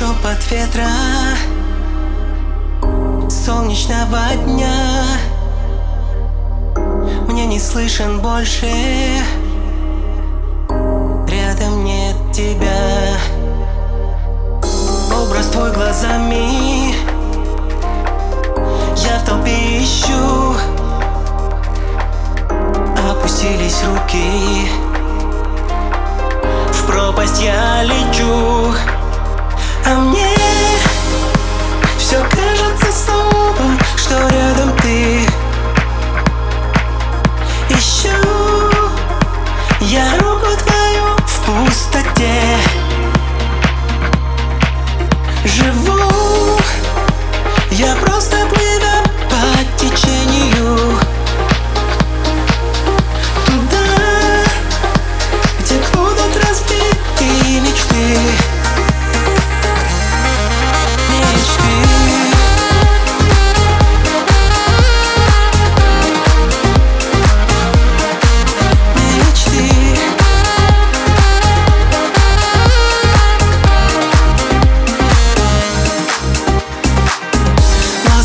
шепот ветра Солнечного дня. Мне не слышен больше. Рядом нет тебя. Образ твой глазами. Я в толпе ищу. Опустились руки. В пропасть я лечу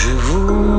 je vous